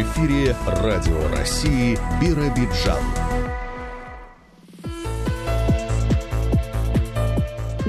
Эфире Радио России Биробиджан.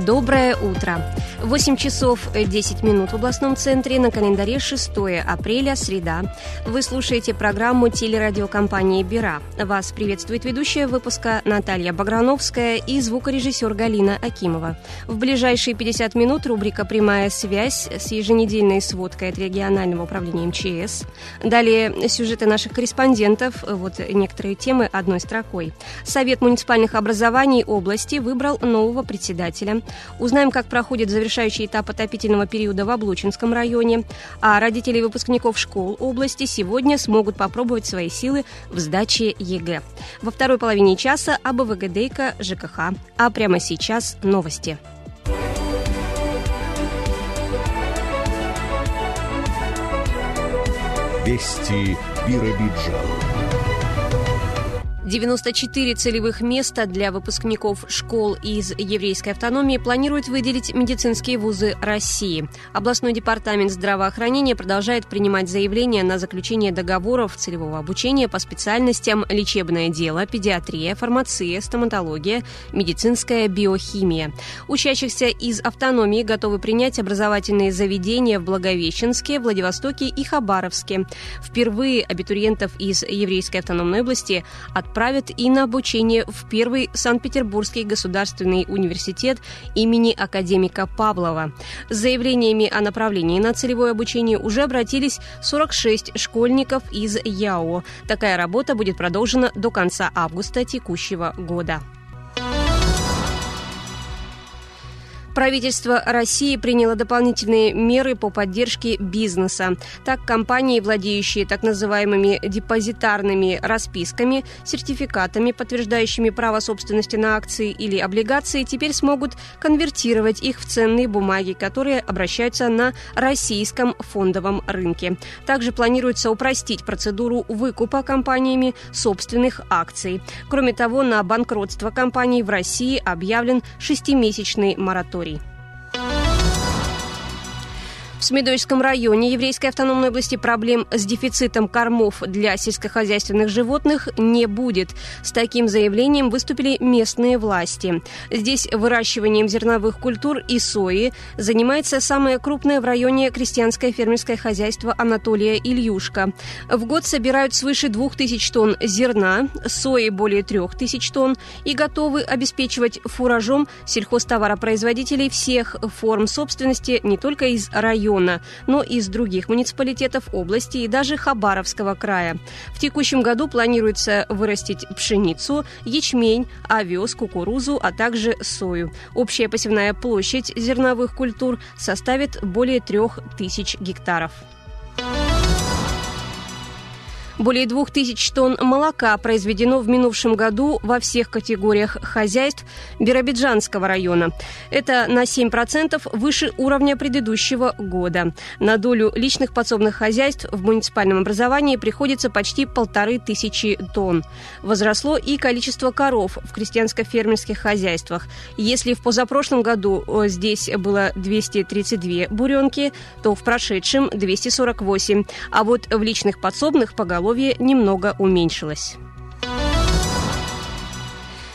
Доброе утро. 8 часов 10 минут в областном центре, на календаре 6 апреля, среда. Вы слушаете программу телерадиокомпании «Бира». Вас приветствует ведущая выпуска Наталья Баграновская и звукорежиссер Галина Акимова. В ближайшие 50 минут рубрика «Прямая связь» с еженедельной сводкой от регионального управления МЧС. Далее сюжеты наших корреспондентов, вот некоторые темы одной строкой. Совет муниципальных образований области выбрал нового председателя. Узнаем, как проходит завершающий этап отопительного периода в Облучинском районе, а родители выпускников школ области сегодня смогут попробовать свои силы в сдаче ЕГЭ. Во второй половине часа АБВГДейка ЖКХ. А прямо сейчас новости. Вести Биробиджан. 94 целевых места для выпускников школ из еврейской автономии планируют выделить медицинские вузы России. Областной департамент здравоохранения продолжает принимать заявления на заключение договоров целевого обучения по специальностям лечебное дело, педиатрия, фармация, стоматология, медицинская биохимия. Учащихся из автономии готовы принять образовательные заведения в Благовещенске, Владивостоке и Хабаровске. Впервые абитуриентов из еврейской автономной области отправили отправят и на обучение в первый Санкт-Петербургский государственный университет имени академика Павлова. С заявлениями о направлении на целевое обучение уже обратились 46 школьников из ЯО. Такая работа будет продолжена до конца августа текущего года. Правительство России приняло дополнительные меры по поддержке бизнеса. Так, компании, владеющие так называемыми депозитарными расписками, сертификатами, подтверждающими право собственности на акции или облигации, теперь смогут конвертировать их в ценные бумаги, которые обращаются на российском фондовом рынке. Также планируется упростить процедуру выкупа компаниями собственных акций. Кроме того, на банкротство компаний в России объявлен шестимесячный мораторий. В Смедовическом районе Еврейской автономной области проблем с дефицитом кормов для сельскохозяйственных животных не будет. С таким заявлением выступили местные власти. Здесь выращиванием зерновых культур и сои занимается самое крупное в районе крестьянское фермерское хозяйство Анатолия Ильюшка. В год собирают свыше 2000 тонн зерна, сои более 3000 тонн и готовы обеспечивать фуражом сельхозтоваропроизводителей всех форм собственности не только из района, района, но и из других муниципалитетов области и даже Хабаровского края. В текущем году планируется вырастить пшеницу, ячмень, овес, кукурузу, а также сою. Общая посевная площадь зерновых культур составит более трех тысяч гектаров. Более двух тысяч тонн молока произведено в минувшем году во всех категориях хозяйств Биробиджанского района. Это на 7% выше уровня предыдущего года. На долю личных подсобных хозяйств в муниципальном образовании приходится почти полторы тысячи тонн. Возросло и количество коров в крестьянско-фермерских хозяйствах. Если в позапрошлом году здесь было 232 буренки, то в прошедшем 248. А вот в личных подсобных поголовье поголовье немного уменьшилось.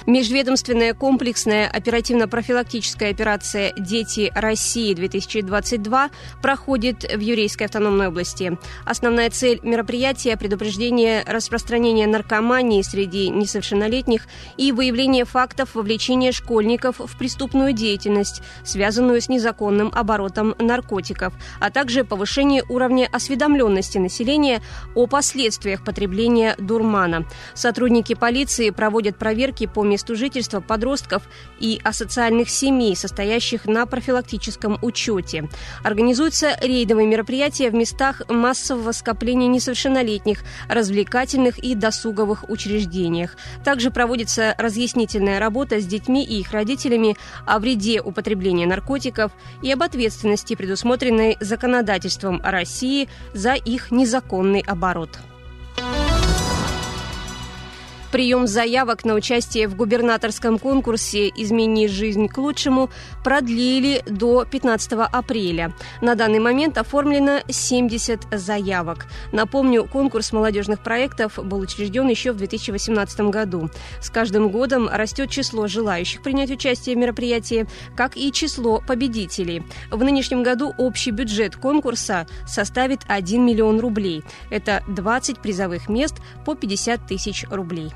Межведомственная комплексная оперативно-профилактическая операция «Дети России-2022» проходит в Юрейской автономной области. Основная цель мероприятия – предупреждение распространения наркомании среди несовершеннолетних и выявление фактов вовлечения школьников в преступную деятельность, связанную с незаконным оборотом наркотиков, а также повышение уровня осведомленности населения о последствиях потребления дурмана. Сотрудники полиции проводят проверки по месту жительства подростков и асоциальных семей, состоящих на профилактическом учете. Организуются рейдовые мероприятия в местах массового скопления несовершеннолетних, развлекательных и досуговых учреждениях. Также проводится разъяснительная работа с детьми и их родителями о вреде употребления наркотиков и об ответственности, предусмотренной законодательством России за их незаконный оборот. Прием заявок на участие в губернаторском конкурсе «Измени жизнь к лучшему» продлили до 15 апреля. На данный момент оформлено 70 заявок. Напомню, конкурс молодежных проектов был учрежден еще в 2018 году. С каждым годом растет число желающих принять участие в мероприятии, как и число победителей. В нынешнем году общий бюджет конкурса составит 1 миллион рублей. Это 20 призовых мест по 50 тысяч рублей.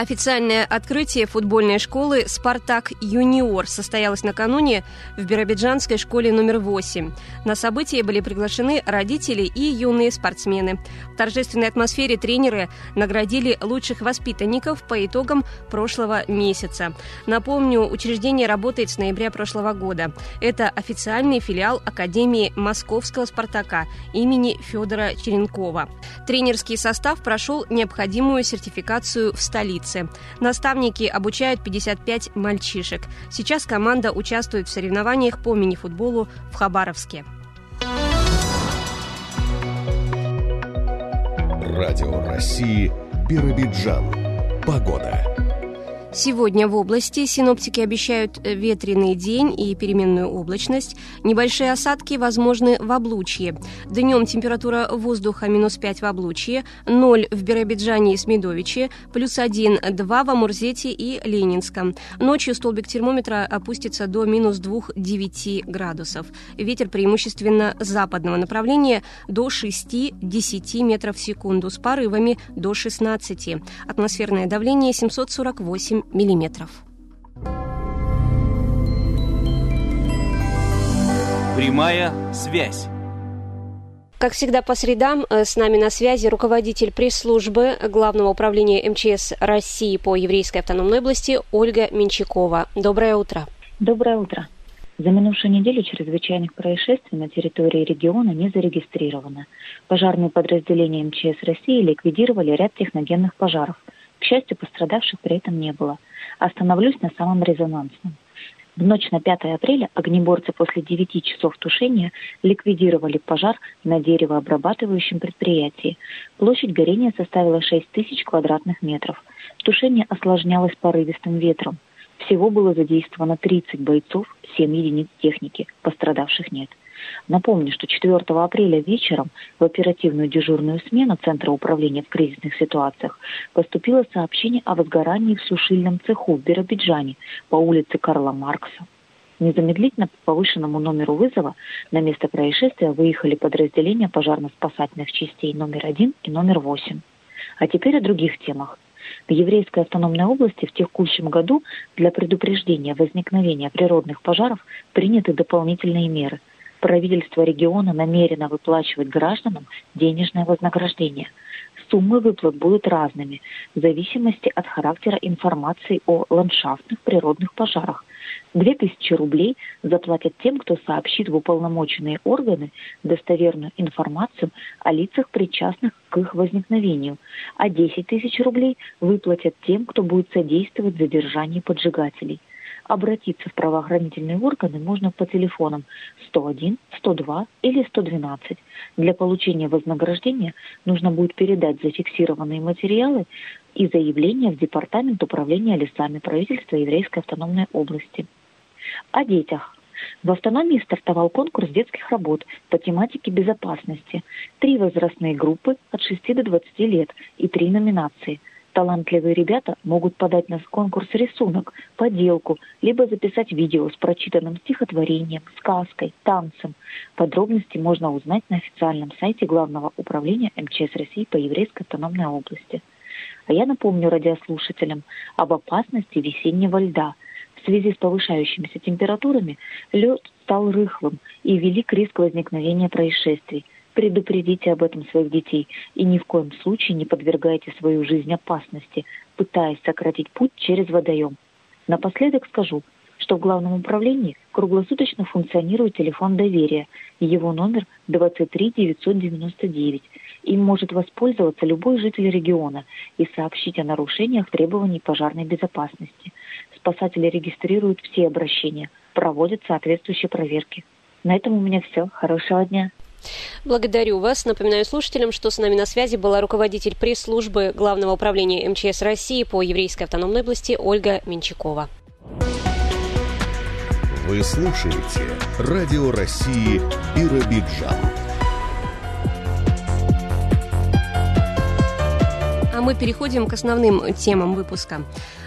Официальное открытие футбольной школы «Спартак Юниор» состоялось накануне в Биробиджанской школе номер 8. На событие были приглашены родители и юные спортсмены. В торжественной атмосфере тренеры наградили лучших воспитанников по итогам прошлого месяца. Напомню, учреждение работает с ноября прошлого года. Это официальный филиал Академии Московского «Спартака» имени Федора Черенкова. Тренерский состав прошел необходимую сертификацию в столице столице. Наставники обучают 55 мальчишек. Сейчас команда участвует в соревнованиях по мини-футболу в Хабаровске. Радио России Биробиджан. Погода. Сегодня в области синоптики обещают ветреный день и переменную облачность. Небольшие осадки возможны в облучье. Днем температура воздуха минус 5 в облучье, 0 в Биробиджане и Смедовиче, плюс 1-2 в Амурзете и Ленинском. Ночью столбик термометра опустится до минус 2-9 градусов. Ветер преимущественно западного направления до 6-10 метров в секунду с порывами до 16. Атмосферное давление 748 миллиметров. Прямая связь. Как всегда по средам э, с нами на связи руководитель пресс-службы Главного управления МЧС России по Еврейской автономной области Ольга Менчакова. Доброе утро. Доброе утро. За минувшую неделю чрезвычайных происшествий на территории региона не зарегистрировано. Пожарные подразделения МЧС России ликвидировали ряд техногенных пожаров – к счастью, пострадавших при этом не было. Остановлюсь на самом резонансном. В ночь на 5 апреля огнеборцы после 9 часов тушения ликвидировали пожар на деревообрабатывающем предприятии. Площадь горения составила 6 тысяч квадратных метров. Тушение осложнялось порывистым ветром. Всего было задействовано 30 бойцов, 7 единиц техники. Пострадавших нет. Напомню, что 4 апреля вечером в оперативную дежурную смену Центра управления в кризисных ситуациях поступило сообщение о возгорании в сушильном цеху в Биробиджане по улице Карла Маркса. Незамедлительно по повышенному номеру вызова на место происшествия выехали подразделения пожарно-спасательных частей номер один и номер восемь. А теперь о других темах. В Еврейской автономной области в текущем году для предупреждения возникновения природных пожаров приняты дополнительные меры – правительство региона намерено выплачивать гражданам денежное вознаграждение. Суммы выплат будут разными в зависимости от характера информации о ландшафтных природных пожарах. 2000 рублей заплатят тем, кто сообщит в уполномоченные органы достоверную информацию о лицах, причастных к их возникновению, а 10 тысяч рублей выплатят тем, кто будет содействовать задержанию поджигателей обратиться в правоохранительные органы можно по телефонам 101, 102 или 112. Для получения вознаграждения нужно будет передать зафиксированные материалы и заявление в Департамент управления лесами правительства Еврейской автономной области. О детях. В автономии стартовал конкурс детских работ по тематике безопасности. Три возрастные группы от 6 до 20 лет и три номинации – Талантливые ребята могут подать на конкурс рисунок, поделку, либо записать видео с прочитанным стихотворением, сказкой, танцем. Подробности можно узнать на официальном сайте Главного управления МЧС России по Еврейской автономной области. А я напомню радиослушателям об опасности весеннего льда. В связи с повышающимися температурами лед стал рыхлым и велик риск возникновения происшествий – Предупредите об этом своих детей и ни в коем случае не подвергайте свою жизнь опасности, пытаясь сократить путь через водоем. Напоследок скажу, что в Главном управлении круглосуточно функционирует телефон доверия, его номер 23 999. Им может воспользоваться любой житель региона и сообщить о нарушениях требований пожарной безопасности. Спасатели регистрируют все обращения, проводят соответствующие проверки. На этом у меня все. Хорошего дня. Благодарю вас. Напоминаю слушателям, что с нами на связи была руководитель пресс-службы Главного управления МЧС России по Еврейской автономной области Ольга Менчакова. Вы слушаете Радио России Биробиджан. Мы переходим к основным темам выпуска.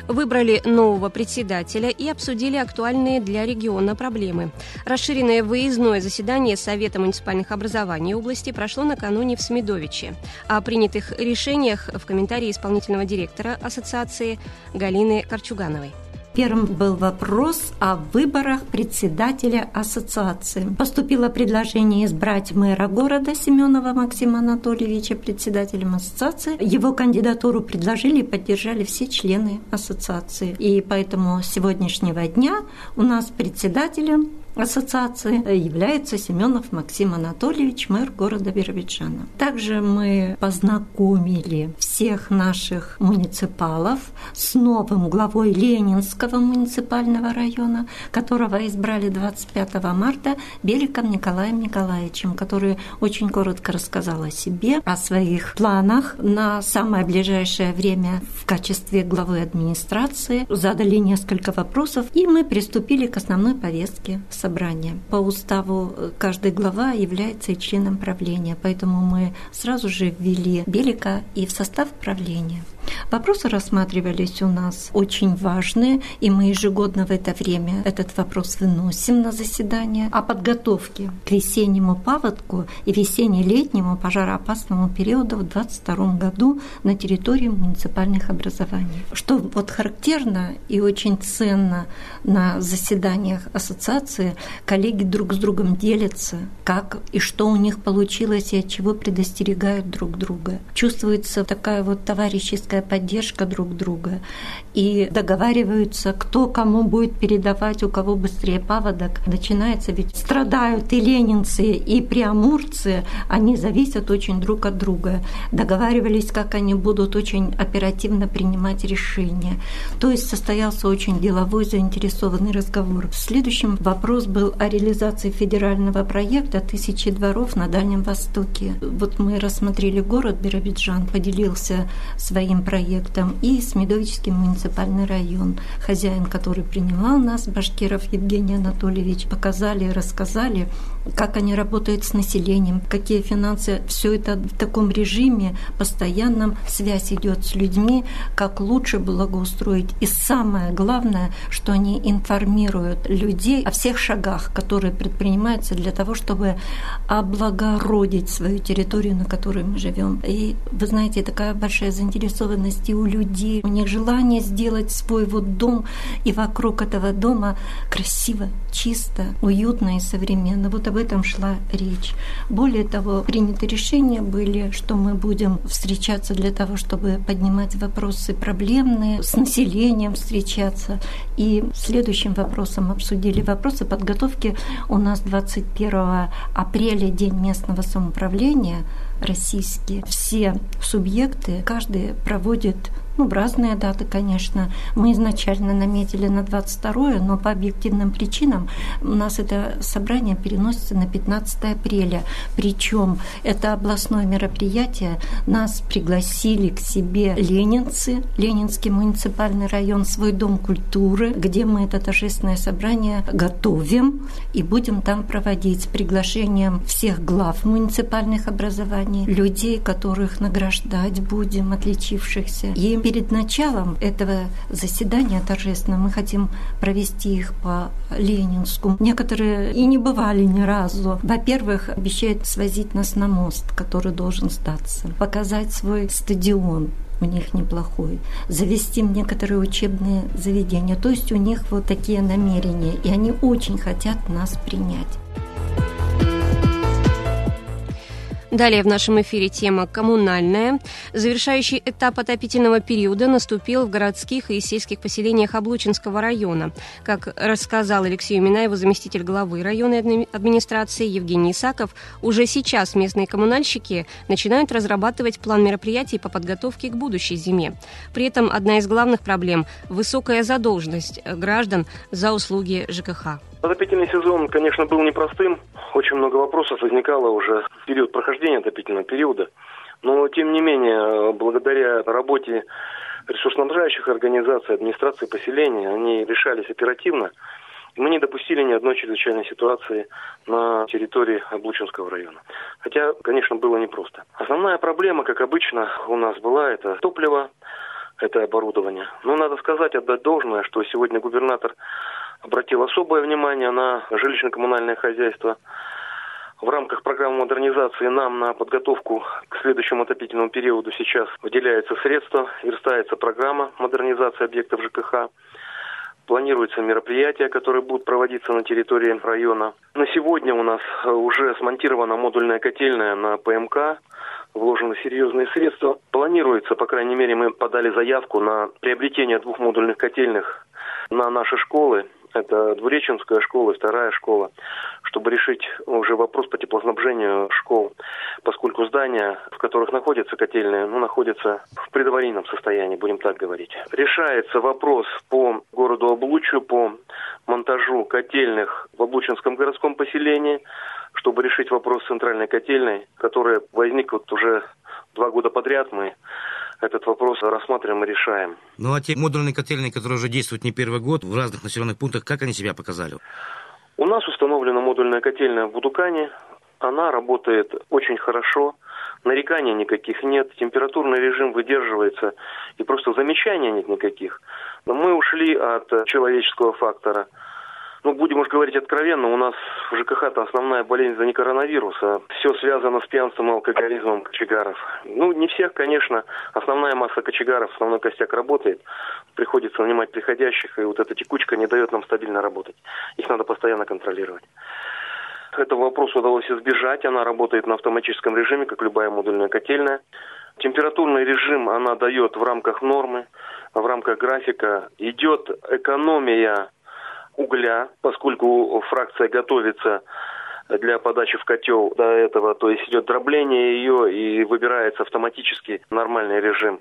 Выбрали нового председателя и обсудили актуальные для региона проблемы. Расширенное выездное заседание Совета муниципальных образований области прошло накануне в Смедовиче. О принятых решениях в комментарии исполнительного директора ассоциации Галины Корчугановой. Первым был вопрос о выборах председателя ассоциации. Поступило предложение избрать мэра города Семенова Максима Анатольевича председателем ассоциации. Его кандидатуру предложили и поддержали все члены ассоциации. И поэтому с сегодняшнего дня у нас председателем ассоциации является Семенов Максим Анатольевич, мэр города Биробиджана. Также мы познакомили всех наших муниципалов с новым главой Ленинского муниципального района, которого избрали 25 марта Беликом Николаем Николаевичем, который очень коротко рассказал о себе, о своих планах на самое ближайшее время в качестве главы администрации. Задали несколько вопросов, и мы приступили к основной повестке собрания. По уставу э, каждая глава является членом правления, поэтому мы сразу же ввели Белика и в состав правления. Вопросы рассматривались у нас очень важные, и мы ежегодно в это время этот вопрос выносим на заседание о подготовке к весеннему паводку и весенне-летнему пожароопасному периоду в 2022 году на территории муниципальных образований. Что вот характерно и очень ценно на заседаниях ассоциации, коллеги друг с другом делятся, как и что у них получилось и от чего предостерегают друг друга. Чувствуется такая вот товарищеская психологическая поддержка друг друга и договариваются, кто кому будет передавать, у кого быстрее паводок. Начинается ведь страдают и ленинцы, и приамурцы, они зависят очень друг от друга. Договаривались, как они будут очень оперативно принимать решения. То есть состоялся очень деловой, заинтересованный разговор. Следующим вопрос был о реализации федерального проекта «Тысячи дворов на Дальнем Востоке». Вот мы рассмотрели город Биробиджан, поделился своим проектом, и Смедовический муниципальный район. Хозяин, который принимал нас, Башкиров Евгений Анатольевич, показали, рассказали, как они работают с населением, какие финансы, все это в таком режиме, постоянном связь идет с людьми, как лучше благоустроить. И самое главное, что они информируют людей о всех шагах, которые предпринимаются для того, чтобы облагородить свою территорию, на которой мы живем. И вы знаете, такая большая заинтересованность и у людей, у них желание сделать свой вот дом, и вокруг этого дома красиво, чисто, уютно и современно. Вот об этом шла речь. Более того, приняты решения были, что мы будем встречаться для того, чтобы поднимать вопросы проблемные, с населением встречаться. И следующим вопросом обсудили вопросы подготовки. У нас 21 апреля День местного самоуправления российские. Все субъекты, каждый проводит ну, разные даты, конечно. Мы изначально наметили на 22 но по объективным причинам у нас это собрание переносится на 15 апреля. Причем это областное мероприятие. Нас пригласили к себе ленинцы, Ленинский муниципальный район, свой дом культуры, где мы это торжественное собрание готовим и будем там проводить с приглашением всех глав муниципальных образований, людей, которых награждать будем, отличившихся. И перед началом этого заседания торжественного мы хотим провести их по Ленинскому. Некоторые и не бывали ни разу. Во-первых, обещают свозить нас на мост, который должен сдаться, показать свой стадион, у них неплохой, завести некоторые учебные заведения. То есть у них вот такие намерения, и они очень хотят нас принять. Далее в нашем эфире тема «Коммунальная». Завершающий этап отопительного периода наступил в городских и сельских поселениях Облучинского района. Как рассказал Алексею Минаеву, заместитель главы районной администрации Евгений Исаков, уже сейчас местные коммунальщики начинают разрабатывать план мероприятий по подготовке к будущей зиме. При этом одна из главных проблем – высокая задолженность граждан за услуги ЖКХ. Отопительный сезон, конечно, был непростым. Очень много вопросов возникало уже в период прохождения отопительного периода. Но, тем не менее, благодаря работе ресурсоснабжающих организаций, администрации поселения, они решались оперативно. Мы не допустили ни одной чрезвычайной ситуации на территории Облучинского района. Хотя, конечно, было непросто. Основная проблема, как обычно, у нас была, это топливо, это оборудование. Но надо сказать, отдать должное, что сегодня губернатор обратил особое внимание на жилищно-коммунальное хозяйство. В рамках программы модернизации нам на подготовку к следующему отопительному периоду сейчас выделяются средства, верстается программа модернизации объектов ЖКХ. Планируются мероприятия, которые будут проводиться на территории района. На сегодня у нас уже смонтирована модульная котельная на ПМК, вложены серьезные средства. Планируется, по крайней мере, мы подали заявку на приобретение двух модульных котельных на наши школы это Двуреченская школа и вторая школа, чтобы решить уже вопрос по теплоснабжению школ, поскольку здания, в которых находятся котельные, ну, находятся в предаварийном состоянии, будем так говорить. Решается вопрос по городу Облучью, по монтажу котельных в Облучинском городском поселении, чтобы решить вопрос центральной котельной, которая возник вот уже два года подряд. Мы этот вопрос рассматриваем и решаем. Ну а те модульные котельные, которые уже действуют не первый год в разных населенных пунктах, как они себя показали? У нас установлена модульная котельная в Будукане. Она работает очень хорошо. Нареканий никаких нет, температурный режим выдерживается, и просто замечаний нет никаких. Но мы ушли от человеческого фактора – ну, будем уж говорить откровенно, у нас в ЖКХ-то основная болезнь за не коронавирус, а все связано с пьянством и алкоголизмом кочегаров. Ну, не всех, конечно. Основная масса кочегаров, основной костяк работает. Приходится нанимать приходящих, и вот эта текучка не дает нам стабильно работать. Их надо постоянно контролировать. Этого вопроса удалось избежать. Она работает на автоматическом режиме, как любая модульная котельная. Температурный режим она дает в рамках нормы, в рамках графика. Идет экономия угля, поскольку фракция готовится для подачи в котел до этого, то есть идет дробление ее и выбирается автоматически нормальный режим.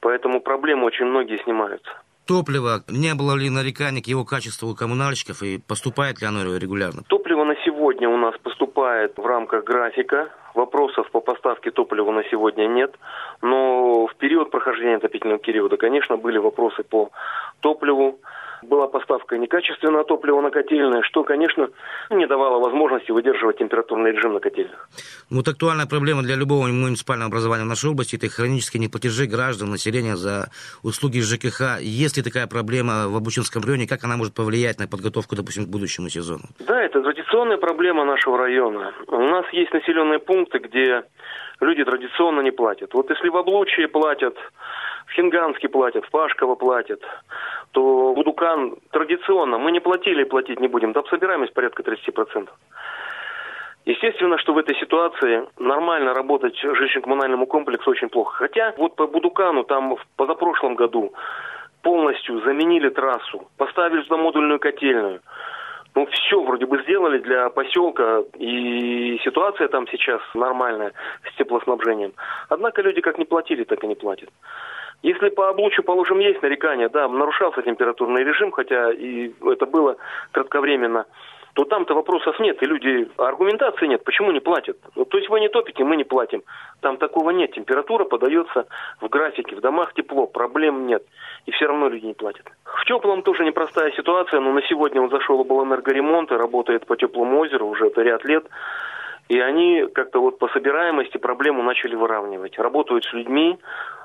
Поэтому проблемы очень многие снимаются. Топливо, не было ли нареканий к его качеству у коммунальщиков и поступает ли оно регулярно? Топливо на сегодня у нас поступает в рамках графика. Вопросов по поставке топлива на сегодня нет. Но в период прохождения отопительного периода, конечно, были вопросы по топливу была поставка некачественного топлива на котельные, что, конечно, не давало возможности выдерживать температурный режим на котельных. Вот актуальная проблема для любого муниципального образования в нашей области – это хронические неплатежи граждан, населения за услуги ЖКХ. Есть ли такая проблема в Обучинском районе, как она может повлиять на подготовку, допустим, к будущему сезону? Да, это традиционная проблема нашего района. У нас есть населенные пункты, где люди традиционно не платят. Вот если в Облучье платят, в Хинганске платят, в Пашково платят, то Будукан традиционно мы не платили и платить не будем. Там собираемость порядка 30%. Естественно, что в этой ситуации нормально работать жилищно-коммунальному комплексу очень плохо. Хотя вот по Будукану там в позапрошлом году полностью заменили трассу, поставили туда модульную котельную. Ну, все вроде бы сделали для поселка, и ситуация там сейчас нормальная с теплоснабжением. Однако люди как не платили, так и не платят. Если по облучу, положим, есть нарекания, да, нарушался температурный режим, хотя и это было кратковременно, то там-то вопросов нет, и люди, аргументации нет, почему не платят. Ну, то есть вы не топите, мы не платим. Там такого нет, температура подается в графике, в домах тепло, проблем нет, и все равно люди не платят. В теплом тоже непростая ситуация, но на сегодня он зашел был энергоремонт и работает по теплому озеру уже это ряд лет. И они как-то вот по собираемости проблему начали выравнивать. Работают с людьми,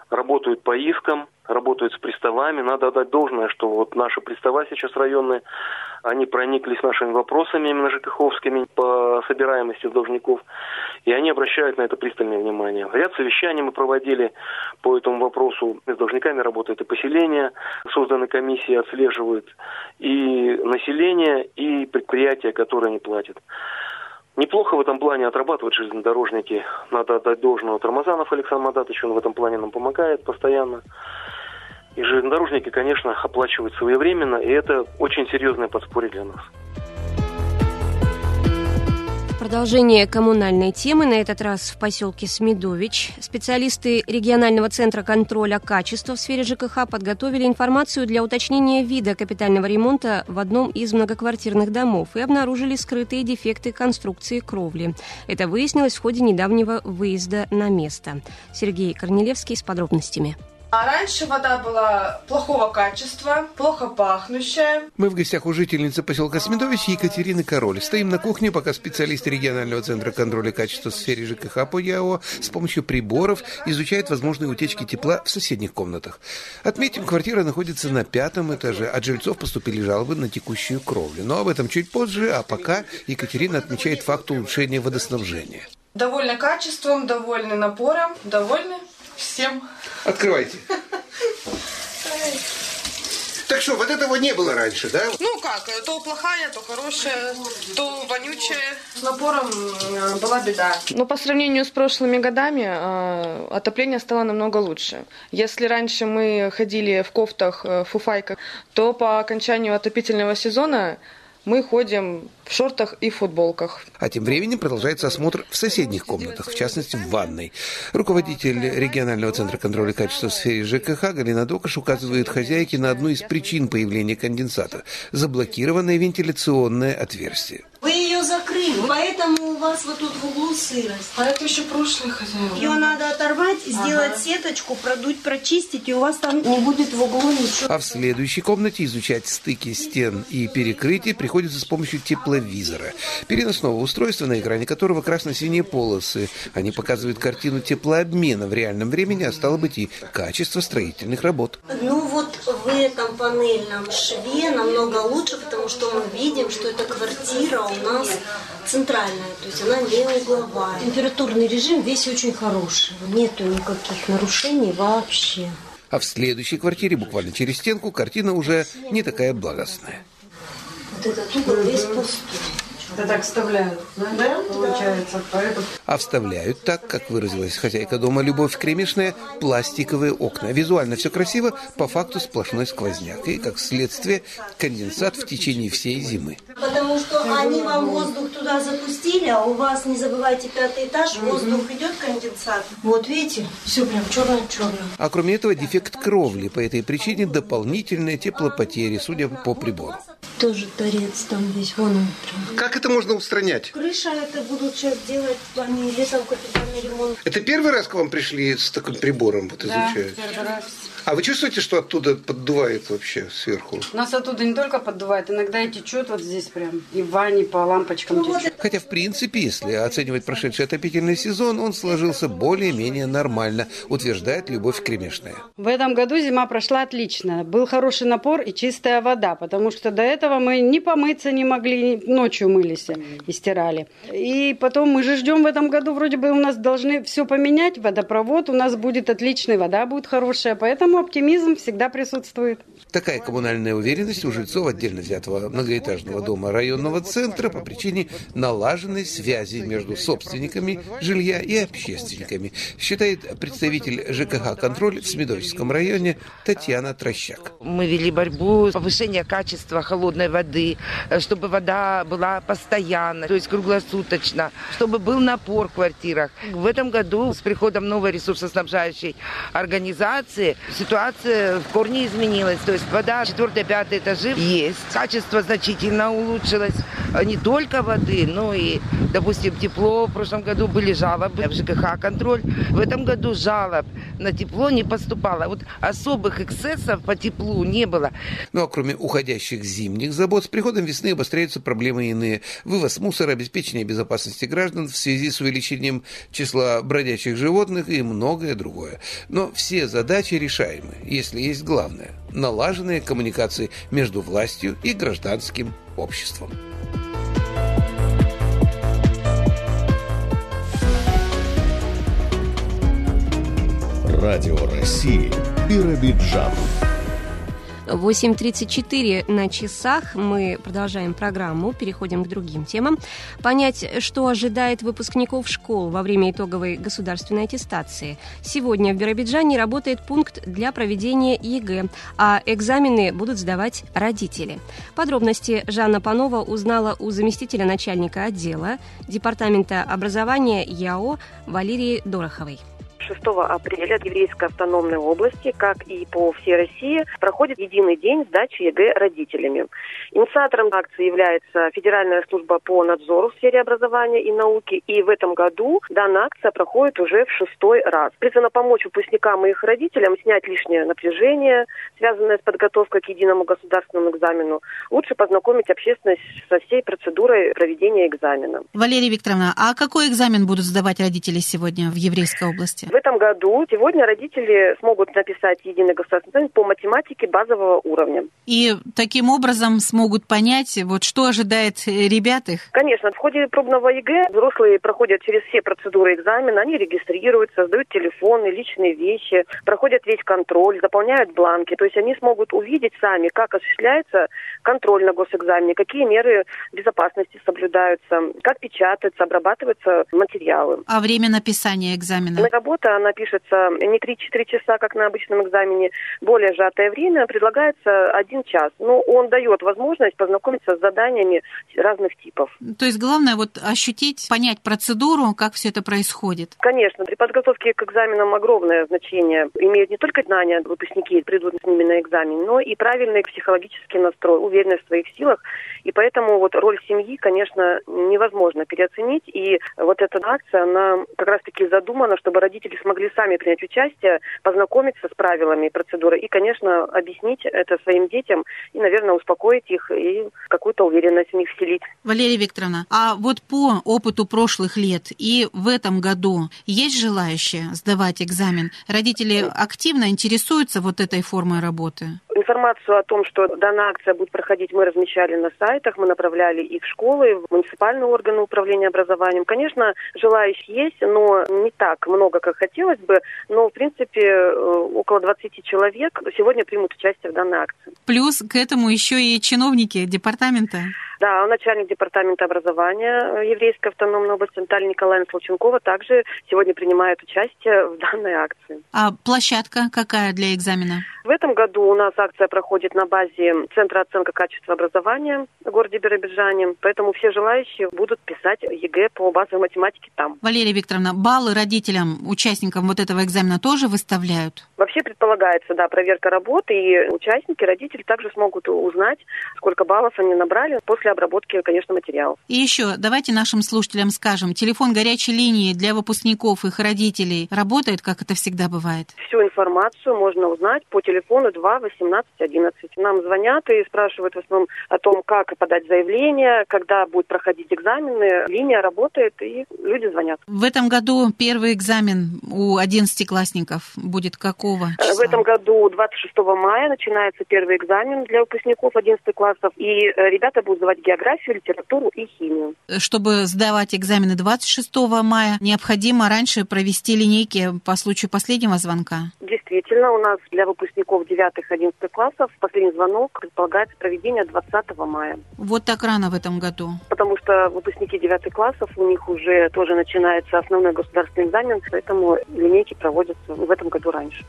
работают по искам, работают с приставами. Надо отдать должное, что вот наши пристава сейчас районные, они прониклись нашими вопросами именно ЖКХовскими по собираемости должников, и они обращают на это пристальное внимание. Ряд совещаний мы проводили по этому вопросу. С должниками работает и поселение, созданы комиссии, отслеживают и население, и предприятия, которые не платят. Неплохо в этом плане отрабатывают железнодорожники. Надо отдать должного Тормозанов Александр Мадатович, он в этом плане нам помогает постоянно. И железнодорожники, конечно, оплачивают своевременно, и это очень серьезное подспорье для нас. Продолжение коммунальной темы, на этот раз в поселке Смедович. Специалисты регионального центра контроля качества в сфере ЖКХ подготовили информацию для уточнения вида капитального ремонта в одном из многоквартирных домов и обнаружили скрытые дефекты конструкции кровли. Это выяснилось в ходе недавнего выезда на место. Сергей Корнелевский с подробностями. А раньше вода была плохого качества, плохо пахнущая. Мы в гостях у жительницы поселка Смедович Екатерины Король. Стоим на кухне, пока специалисты регионального центра контроля качества в сфере ЖКХ по ЯО с помощью приборов изучают возможные утечки тепла в соседних комнатах. Отметим, квартира находится на пятом этаже. От жильцов поступили жалобы на текущую кровлю. Но об этом чуть позже, а пока Екатерина отмечает факт улучшения водоснабжения. Довольны качеством, довольны напором, довольны всем. Открывайте. Так что, вот этого не было раньше, да? Ну как, то плохая, то хорошая, то вонючая. С напором э, была беда. Но по сравнению с прошлыми годами э, отопление стало намного лучше. Если раньше мы ходили в кофтах, э, фуфайках, то по окончанию отопительного сезона мы ходим в шортах и футболках. А тем временем продолжается осмотр в соседних комнатах, в частности в ванной. Руководитель регионального центра контроля качества в сфере ЖКХ Галина Докаш указывает хозяйке на одну из причин появления конденсата – заблокированное вентиляционное отверстие. Вы ее закрыли, поэтому у вас вот тут в углу сырость. А это еще прошлый хозяин. Ее надо оторвать, сделать ага. сеточку, продуть, прочистить, и у вас там не будет в углу ничего. А в следующей комнате изучать стыки стен и перекрытия приходится с помощью тепловизора, переносного устройства, на экране которого красно-синие полосы. Они показывают картину теплообмена в реальном времени, а стало быть и качество строительных работ. Ну вот в этом панельном шве намного лучше, потому что мы видим, что эта квартира у нас центральная, то есть она не угловая. Температурный режим весь очень хороший, нету никаких нарушений вообще. А в следующей квартире, буквально через стенку, картина уже не такая благостная. Вот этот угол весь пустой. Это так вставляют, да? Получается, поэтому... А вставляют так, как выразилась хозяйка дома Любовь Кремешная, пластиковые окна. Визуально все красиво, по факту сплошной сквозняк. И, как следствие, конденсат в течение всей зимы. Потому что они вам воздух туда запустили, а у вас, не забывайте, пятый этаж, воздух идет конденсат. Вот видите, все прям черное-черное. А кроме этого, дефект кровли. По этой причине дополнительные теплопотери, судя по прибору. Тоже торец там весь, вон он прям. Как это можно устранять? Крыша это будут сейчас делать плане летом капитальный ремонт. Это первый раз к вам пришли с таким прибором вот? Да, первый раз. А вы чувствуете, что оттуда поддувает вообще сверху? Нас оттуда не только поддувает, иногда и течет вот здесь прям. И в ванне по лампочкам ну, течет. Хотя, в принципе, если оценивать прошедший отопительный сезон, он сложился более-менее нормально, утверждает Любовь Кремешная. В этом году зима прошла отлично. Был хороший напор и чистая вода, потому что до этого мы не помыться не могли, ночью мылись и стирали. И потом мы же ждем в этом году, вроде бы у нас должны все поменять, водопровод у нас будет отличный, вода будет хорошая, поэтому Поэтому оптимизм всегда присутствует. Такая коммунальная уверенность у жильцов отдельно взятого многоэтажного дома районного центра по причине налаженной связи между собственниками жилья и общественниками, считает представитель ЖКХ «Контроль» в Смедовическом районе Татьяна Трощак. Мы вели борьбу повышения качества холодной воды, чтобы вода была постоянно, то есть круглосуточно, чтобы был напор в квартирах. В этом году с приходом новой ресурсоснабжающей организации ситуация в корне изменилась. То есть вода, 4-5 этажи есть. Качество значительно улучшилось. Не только воды, но и, допустим, тепло. В прошлом году были жалобы в ЖКХ контроль. В этом году жалоб на тепло не поступало. Вот особых эксцессов по теплу не было. Ну а кроме уходящих зимних забот, с приходом весны обостряются проблемы иные. Вывоз мусора, обеспечение безопасности граждан в связи с увеличением числа бродячих животных и многое другое. Но все задачи решаемы, если есть главное – налаженные коммуникации между властью и гражданским обществом. Радио России Биробиджан. 8.34 на часах. Мы продолжаем программу, переходим к другим темам. Понять, что ожидает выпускников школ во время итоговой государственной аттестации. Сегодня в Биробиджане работает пункт для проведения ЕГЭ, а экзамены будут сдавать родители. Подробности Жанна Панова узнала у заместителя начальника отдела Департамента образования ЯО Валерии Дороховой. 6 апреля в Еврейской автономной области, как и по всей России, проходит единый день сдачи ЕГЭ родителями. Инициатором акции является Федеральная служба по надзору в сфере образования и науки. И в этом году данная акция проходит уже в шестой раз. Призвана помочь выпускникам и их родителям снять лишнее напряжение, связанное с подготовкой к единому государственному экзамену. Лучше познакомить общественность со всей процедурой проведения экзамена. Валерия Викторовна, а какой экзамен будут сдавать родители сегодня в Еврейской области? В этом году сегодня родители смогут написать единый государственный экзамен по математике базового уровня. И таким образом смогут понять, вот что ожидает ребят их? Конечно. В ходе пробного ЕГЭ взрослые проходят через все процедуры экзамена, они регистрируются, сдают телефоны, личные вещи, проходят весь контроль, заполняют бланки. То есть они смогут увидеть сами, как осуществляется контроль на госэкзамене, какие меры безопасности соблюдаются, как печатаются, обрабатываются материалы. А время написания экзамена? На работа работа, она пишется не 3-4 часа, как на обычном экзамене, более сжатое время, предлагается один час. Но ну, он дает возможность познакомиться с заданиями разных типов. То есть главное вот ощутить, понять процедуру, как все это происходит. Конечно, при подготовке к экзаменам огромное значение имеют не только знания выпускники, придут с ними на экзамен, но и правильный психологический настрой, уверенность в своих силах. И поэтому вот роль семьи, конечно, невозможно переоценить. И вот эта акция, она как раз-таки задумана, чтобы родители родители смогли сами принять участие, познакомиться с правилами процедуры и, конечно, объяснить это своим детям и, наверное, успокоить их и какую-то уверенность в них вселить. Валерия Викторовна, а вот по опыту прошлых лет и в этом году есть желающие сдавать экзамен? Родители активно интересуются вот этой формой работы? Информацию о том, что данная акция будет проходить, мы размещали на сайтах, мы направляли и в школы, в муниципальные органы управления образованием. Конечно, желающие есть, но не так много, как хотелось бы. Но, в принципе, э, около 20 человек сегодня примут участие в данной акции. Плюс к этому еще и чиновники департамента. Да, начальник департамента образования э, Еврейской автономной области Наталья Николаевна Солченкова также сегодня принимает участие в данной акции. А площадка какая для экзамена? В этом году у нас акция проходит на базе Центра оценка качества образования в городе Биробиджане, поэтому все желающие будут писать ЕГЭ по базовой математике там. Валерия Викторовна, баллы родителям, участникам вот этого экзамена тоже выставляют? Вообще предполагается, да, проверка работы, и участники, родители также смогут узнать, сколько баллов они набрали после после обработки, конечно, материалов. И еще давайте нашим слушателям скажем, телефон горячей линии для выпускников их родителей работает, как это всегда бывает? Всю информацию можно узнать по телефону 2 18 11. Нам звонят и спрашивают в основном о том, как подать заявление, когда будет проходить экзамены. Линия работает, и люди звонят. В этом году первый экзамен у одиннадцатиклассников будет какого числа? В этом году 26 мая начинается первый экзамен для выпускников 11 классов, и э, ребята будут сдавать географию, литературу и химию. Чтобы сдавать экзамены 26 мая, необходимо раньше провести линейки по случаю последнего звонка? Действительно, у нас для выпускников 9-11 классов последний звонок предполагается проведение 20 мая. Вот так рано в этом году? Потому что выпускники 9 классов, у них уже тоже начинается основной государственный экзамен, поэтому линейки проводятся в этом году раньше.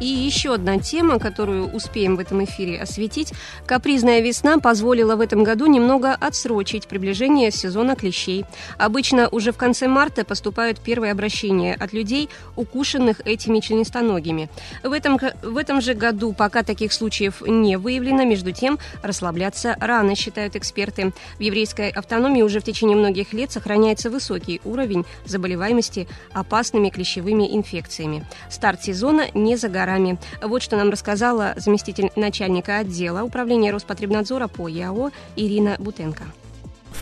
И еще одна тема, которую успеем в этом эфире осветить. Капризная весна позволила в этом году немного отсрочить приближение сезона клещей. Обычно уже в конце марта поступают первые обращения от людей, укушенных этими членистоногими. В этом, в этом же году пока таких случаев не выявлено, между тем расслабляться рано, считают эксперты. В еврейской автономии уже в течение многих лет сохраняется высокий уровень заболеваемости опасными клещевыми инфекциями. Старт сезона не за горами. Вот что нам рассказала заместитель начальника отдела управления Роспотребнадзора по ЯО Ирина Бутенко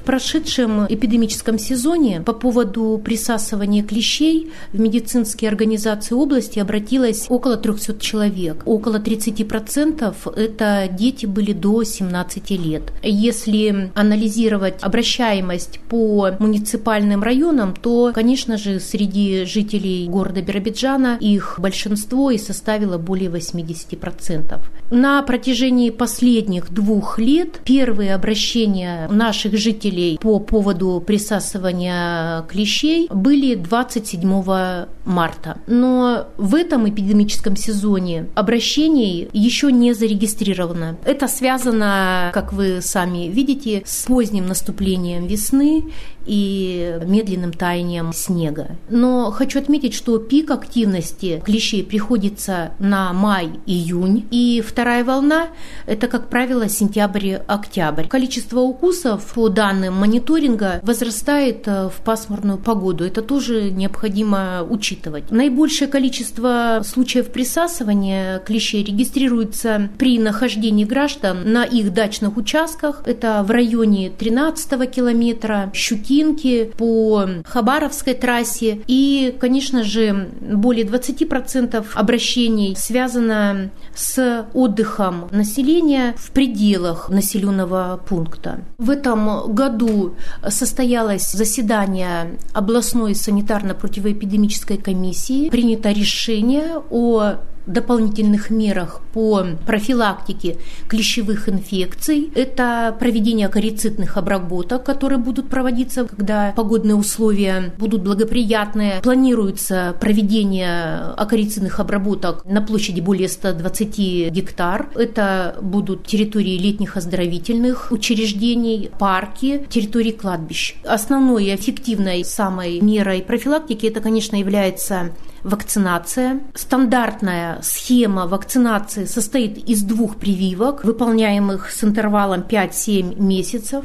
прошедшем эпидемическом сезоне по поводу присасывания клещей в медицинские организации области обратилось около 300 человек. Около 30% это дети были до 17 лет. Если анализировать обращаемость по муниципальным районам, то, конечно же, среди жителей города Биробиджана их большинство и составило более 80%. На протяжении последних двух лет первые обращения наших жителей по поводу присасывания клещей были 27 марта. Но в этом эпидемическом сезоне обращений еще не зарегистрировано. Это связано, как вы сами видите, с поздним наступлением весны и медленным таянием снега. Но хочу отметить, что пик активности клещей приходится на май-июнь, и вторая волна – это, как правило, сентябрь-октябрь. Количество укусов, по данным мониторинга, возрастает э, в пасмурную погоду. Это тоже необходимо учитывать. Наибольшее количество случаев присасывания клещей регистрируется при нахождении граждан на их дачных участках. Это в районе 13 километра, Щуки Химки, по Хабаровской трассе. И, конечно же, более 20% обращений связано с отдыхом населения в пределах населенного пункта. В этом году состоялось заседание областной санитарно-противоэпидемической комиссии. Принято решение о дополнительных мерах по профилактике клещевых инфекций. Это проведение акарицидных обработок, которые будут проводиться, когда погодные условия будут благоприятные. Планируется проведение акарицидных обработок на площади более 120 гектар. Это будут территории летних оздоровительных учреждений, парки, территории кладбищ. Основной эффективной самой мерой профилактики это, конечно, является вакцинация. Стандартная схема вакцинации состоит из двух прививок, выполняемых с интервалом 5-7 месяцев.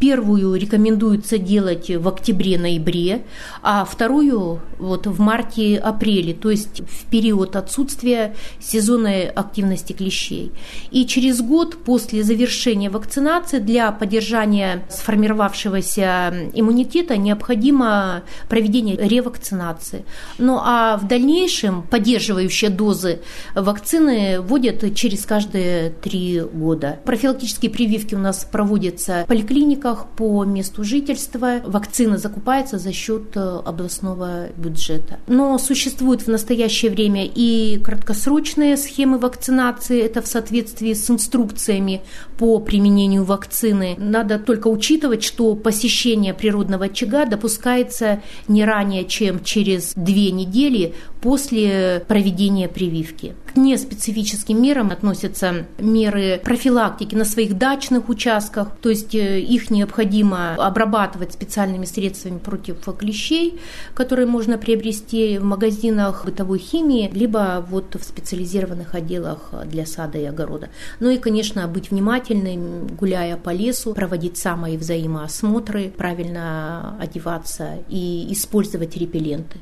Первую рекомендуется делать в октябре-ноябре, а вторую вот в марте-апреле, то есть в период отсутствия сезонной активности клещей. И через год после завершения вакцинации для поддержания сформировавшегося иммунитета необходимо проведение ревакцинации. Ну а в дальнейшем поддерживающие дозы вакцины вводят через каждые три года. Профилактические прививки у нас проводятся в поликлиниках по месту жительства. Вакцина закупается за счет э, областного бюджета. Но существуют в настоящее время и краткосрочные схемы вакцинации. Это в соответствии с инструкциями по применению вакцины. Надо только учитывать, что посещение природного очага допускается не ранее, чем через две недели после проведения прививки. К неспецифическим мерам относятся меры профилактики на своих дачных участках, то есть э, их необходимо обрабатывать специальными средствами против клещей, которые можно приобрести в магазинах бытовой химии, либо вот в специализированных отделах для сада и огорода. Ну и, конечно, быть внимательным, гуляя по лесу, проводить самые взаимоосмотры, правильно одеваться и использовать репелленты.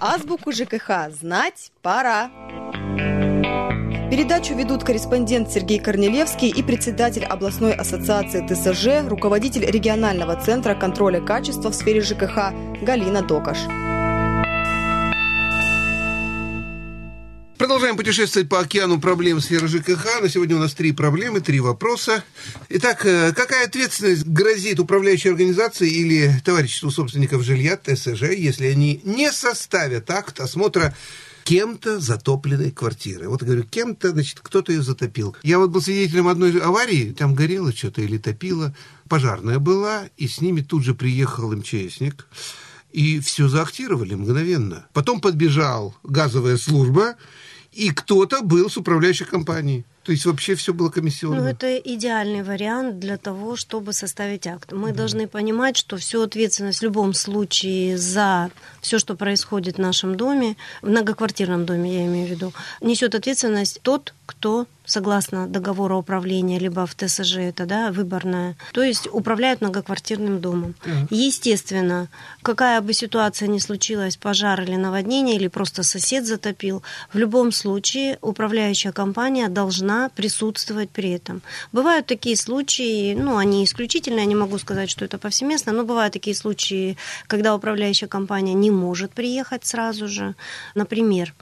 Азбуку ЖКХ знать пора. Передачу ведут корреспондент Сергей Корнелевский и председатель областной ассоциации ТСЖ, руководитель регионального центра контроля качества в сфере ЖКХ Галина Докаш. Продолжаем путешествовать по океану проблем сферы ЖКХ. На сегодня у нас три проблемы, три вопроса. Итак, э, какая ответственность грозит управляющей организации или товариществу собственников жилья, ТСЖ, если они не составят акт осмотра кем-то затопленной квартиры. Вот говорю, кем-то, значит, кто-то ее затопил. Я вот был свидетелем одной аварии, там горело что-то или топило. Пожарная была, и с ними тут же приехал МЧСник. И все заактировали мгновенно. Потом подбежал газовая служба, и кто-то был с управляющей компанией. То есть вообще все было комиссионно? Ну, это идеальный вариант для того, чтобы составить акт. Мы да. должны понимать, что всю ответственность в любом случае за все, что происходит в нашем доме, в многоквартирном доме, я имею в виду, несет ответственность тот, кто согласно договору управления, либо в ТСЖ это да, выборная, то есть управляют многоквартирным домом. Mm. Естественно, какая бы ситуация ни случилась, пожар или наводнение, или просто сосед затопил, в любом случае управляющая компания должна присутствовать при этом. Бывают такие случаи, ну, они исключительные, я не могу сказать, что это повсеместно, но бывают такие случаи, когда управляющая компания не может приехать сразу же. Например,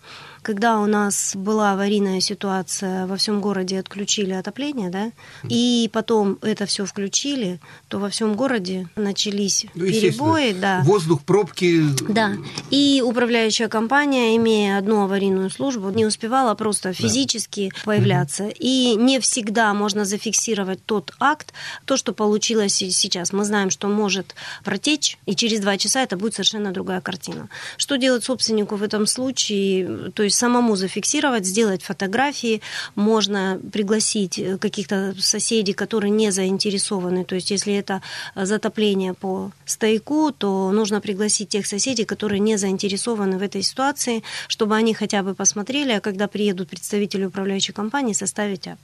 когда у нас была аварийная ситуация, во всем городе отключили отопление, да, и потом это все включили, то во всем городе начались ну, перебои, да. Воздух, пробки. Да. И управляющая компания, имея одну аварийную службу, не успевала просто физически да. появляться. Угу. И не всегда можно зафиксировать тот акт, то, что получилось сейчас. Мы знаем, что может протечь, и через два часа это будет совершенно другая картина. Что делать собственнику в этом случае? То есть самому зафиксировать, сделать фотографии, можно пригласить э, каких-то соседей, которые не заинтересованы. То есть, если это затопление по стояку, то нужно пригласить тех соседей, которые не заинтересованы в этой ситуации, чтобы они хотя бы посмотрели, а когда приедут представители управляющей компании, составить акт.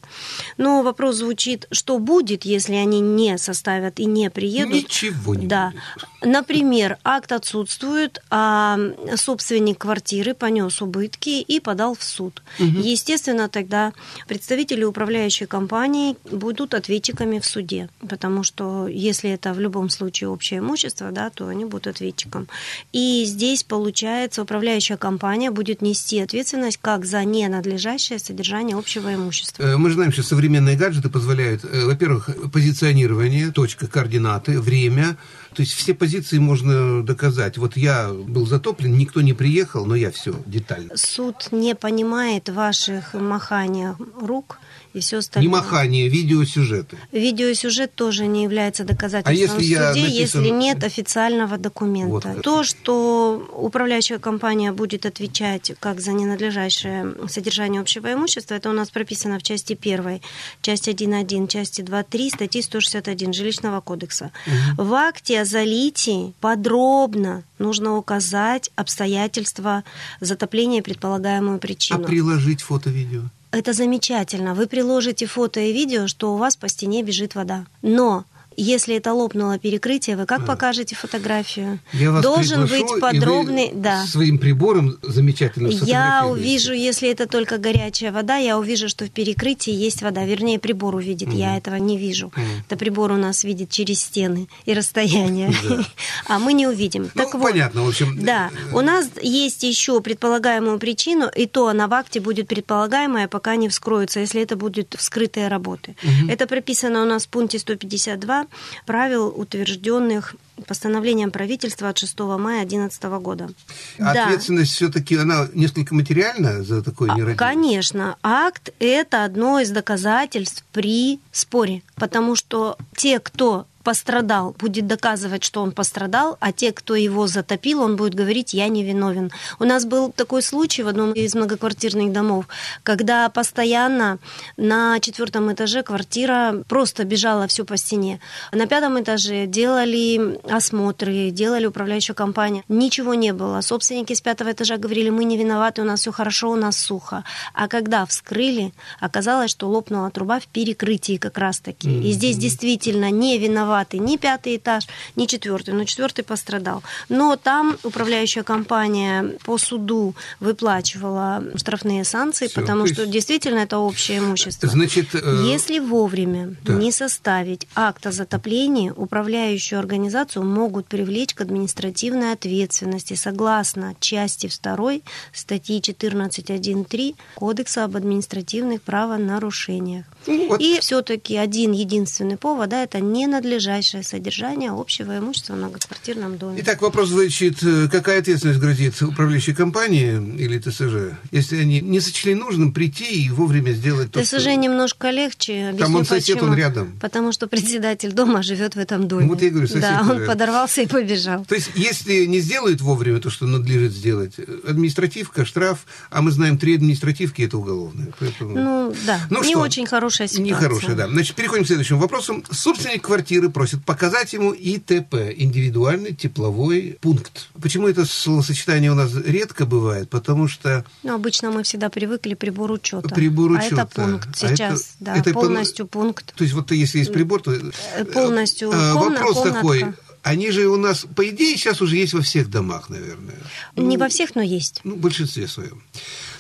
Но вопрос звучит, что будет, если они не составят и не приедут? Ничего не да. будет. Например, акт отсутствует, а собственник квартиры понес убытки и подал в суд. Угу. Естественно, тогда представители управляющей компании будут ответчиками в суде, потому что если это в любом случае общее имущество, да, то они будут ответчиком. И здесь, получается, управляющая компания будет нести ответственность как за ненадлежащее содержание общего имущества. Э, мы же знаем, что современные гаджеты позволяют, э, во-первых, позиционирование, точка, координаты, время, то есть все позиции можно доказать. Вот я был затоплен, никто не приехал, но я все детально. Суд не понимает ваших маханий рук и все остальное. Не махание, видеосюжеты. Видеосюжет тоже не является доказательством а если в суде, написан... если нет официального документа. Вот То, что управляющая компания будет отвечать как за ненадлежащее содержание общего имущества, это у нас прописано в части 1, часть 1.1, части 2.3 статьи 161 Жилищного кодекса. Угу. В акте о залитии подробно нужно указать обстоятельства затопления и предполагаемую причину. А приложить фото-видео? Это замечательно. Вы приложите фото и видео, что у вас по стене бежит вода. Но если это лопнуло перекрытие, вы как а. покажете фотографию? Я вас Должен быть подробный, и вы да. Своим прибором замечательно. Я увижу, если это только горячая вода, я увижу, что в перекрытии есть вода. Вернее, прибор увидит. Угу. Я этого не вижу. Угу. Это прибор у нас видит через стены и расстояние, а мы не увидим. Ну, так понятно, в общем. Да, у нас есть еще предполагаемую причину, и то она в акте будет предполагаемая, пока не вскроется, если это будет вскрытые работы. Это прописано у нас в пункте 152 правил, утвержденных постановлением правительства от 6 мая 2011 года. Ответственность да. все-таки она несколько материальная за такое а, нерадивое? Конечно. Акт – это одно из доказательств при споре, потому что те, кто пострадал, будет доказывать, что он пострадал, а те, кто его затопил, он будет говорить, я не виновен. У нас был такой случай в одном из многоквартирных домов, когда постоянно на четвертом этаже квартира просто бежала все по стене. На пятом этаже делали осмотры, делали управляющая компания. Ничего не было. Собственники с пятого этажа говорили, мы не виноваты, у нас все хорошо, у нас сухо. А когда вскрыли, оказалось, что лопнула труба в перекрытии как раз-таки. Mm-hmm. И здесь действительно не виноваты виноваты ни пятый этаж, ни четвертый, но четвертый пострадал. Но там управляющая компания по суду выплачивала штрафные санкции, Все, потому что действительно это общее имущество. Значит, э... если вовремя да. не составить акт о затоплении, управляющую организацию могут привлечь к административной ответственности согласно части 2 статьи 14.1.3 Кодекса об административных правонарушениях. Ну, вот. И все-таки один единственный повод, да, это ненадлежащее надлежащее содержание общего имущества в многоквартирном доме. Итак, вопрос звучит, э, какая ответственность грозит управляющей компании или ТСЖ, если они не сочли нужным прийти и вовремя сделать то, ТСЖ что... немножко легче. Объясню, Там он сосед, почему. он рядом. Потому что председатель дома живет в этом доме. Вот я говорю, сосед Да, он рядом. подорвался и побежал. То есть, если не сделают вовремя то, что надлежит сделать, административка, штраф, а мы знаем, три административки – это уголовное. Поэтому... Ну, да, Ну не что? очень хорошая ситуация. Нехорошая, да. Значит, переходим к следующему вопросу. Собственник квартиры просит показать ему ИТП, индивидуальный тепловой пункт. Почему это словосочетание у нас редко бывает? Потому что Ну, обычно мы всегда привыкли прибор учета. Прибор А это учета. пункт А сейчас, это- да, это полностью пункт. То есть вот если есть прибор, то... Э, Полностью Э, комна- Вопрос комнатка. такой. Они же у нас, по идее, сейчас уже есть во всех домах, наверное. Не во всех, но есть. Ну, в большинстве своем.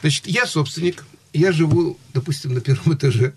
Значит, я собственник, я живу, допустим, на первом этаже,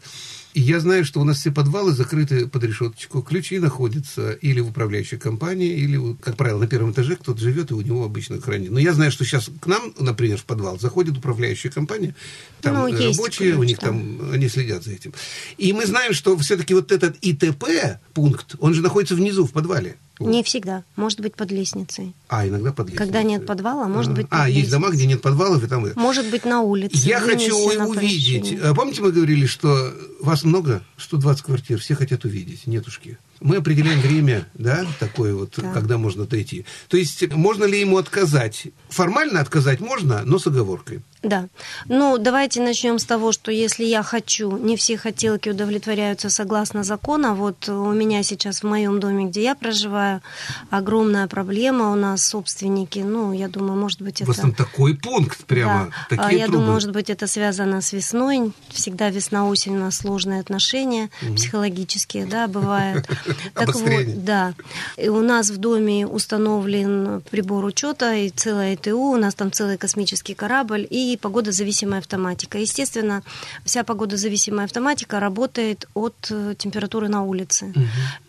и я знаю, что у нас все подвалы закрыты под решеточку. Ключи находятся или в управляющей компании, или, как правило, на первом этаже кто-то живет, и у него обычно хранит. Но я знаю, что сейчас к нам, например, в подвал заходит управляющая компания, там Ну, э, рабочие, у них да. там, они следят за этим. И мы знаем, что все-таки вот этот ИТП пункт, он же находится внизу, в подвале. Не всегда. Может быть, под лестницей. А, иногда под лестницей. Когда нет подвала, может быть, под А, есть лестницей. дома, где нет подвалов, и там... Может быть, на улице. Я хочу увидеть. А Помните, мы говорили, что вас много, 120 квартир, все хотят увидеть, нетушки. Мы определяем время, да, такое вот, Да. когда можно отойти. То есть, можно ли ему отказать? Формально отказать можно, но с оговоркой. Да. Ну, давайте начнем с того, что если я хочу, не все хотелки удовлетворяются согласно закону. Вот у меня сейчас в моем доме, где я проживаю, огромная проблема. У нас собственники, ну, я думаю, может быть, У вас это... там такой пункт прямо, Да. А, такие Я трубы. думаю, может быть, это связано с весной. Всегда весна-осень у нас сложные отношения Мгм. психологические, да, бывают. Так вот, да. И у нас в доме установлен прибор учета и целая ТУ, у нас там целый космический корабль и погодозависимая автоматика. Естественно, вся погодозависимая автоматика работает от э, температуры на улице.